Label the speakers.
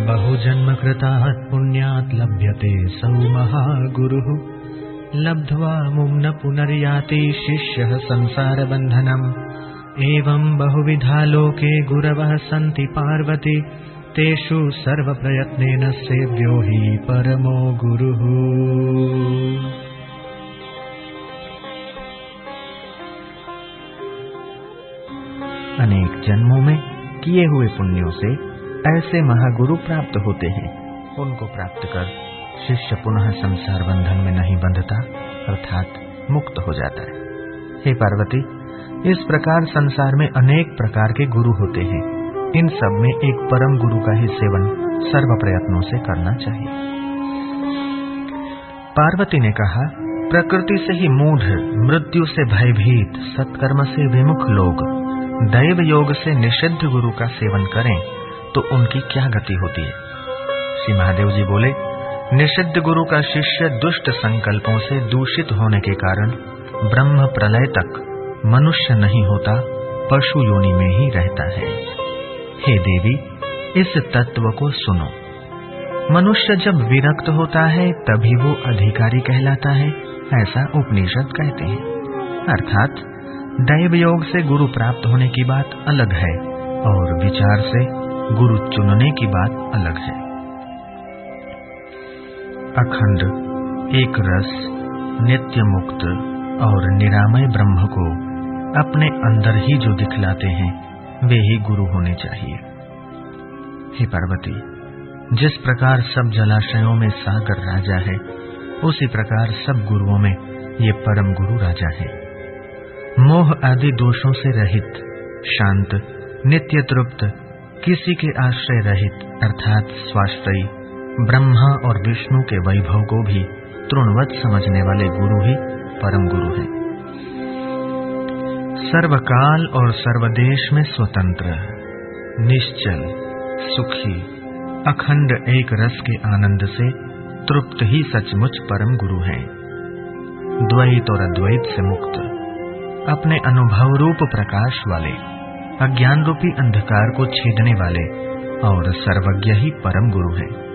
Speaker 1: बहुजन्मकृतात् पुण्यात् लभ्यते सौ महागुरुः लब्ध्वा मुं न पुनर्याति शिष्यः संसारबन्धनम्। एवम् बहुविधा लोके गुरवः सन्ति पार्वती। तेषु सर्वप्रयत्नेन सेव्यो हि परमो गुरुः।
Speaker 2: अनेक जन्मों में किए हुए पुण्यों से ऐसे महागुरु प्राप्त होते हैं। उनको प्राप्त कर शिष्य पुनः संसार बंधन में नहीं बंधता, अर्थात मुक्त हो जाता है। हे पार्वती, इस प्रकार संसार में अनेक प्रकार के गुरु होते हैं। इन सब में एक परम गुरु का ही सेवन सर्व प्रयत्नों से करना चाहिए। पार्वती ने कहा, प्रकृति से ही मूढ़, मृत्यु से भयभीत, सत्कर्म से विमुख लोग दैव योग से निषिद्ध गुरु का सेवन करें। तो उनकी क्या गति होती? है श्री महादेव जी बोले, निषिद्ध गुरु का शिष्य दुष्ट संकल्पों से दूषित होने के कारण ब्रह्म प्रलय तक मनुष्य नहीं होता, पशु योनि में ही रहता है। हे देवी, इस तत्व को सुनो। मनुष्य जब विरक्त होता है, तभी वो अधिकारी कहलाता है, ऐसा उपनिषद कहते हैं। अर्थात दैव योग से गुरु प्राप्त होने की बात अलग है और विचार से गुरु चुनने की बात अलग है। अखंड, एक रस नित्य मुक्त और निरामय ब्रह्म को अपने अंदर ही जो दिखलाते हैं, वे ही गुरु होने चाहिए। हे पार्वती, जिस प्रकार सब जलाशयों में सागर राजा है, उसी प्रकार सब गुरुओं में ये परम गुरु राजा है। मोह आदि दोषों से रहित, शांत, नित्य तृप्त किसी के आश्रय रहित, अर्थात स्वाश्रयी, ब्रह्मा और विष्णु के वैभव को भी तृणवत समझने वाले गुरु ही परम गुरु हैं। सर्वकाल और सर्वदेश में स्वतंत्र, निश्चल, सुखी, अखंड एक रस के आनंद से तृप्त ही सचमुच परम गुरु हैं। द्वैत और अद्वैत से मुक्त, अपने अनुभव रूप प्रकाश वाले अज्ञान रूपी अंधकार को छेदने वाले और सर्वज्ञ ही परम गुरु हैं।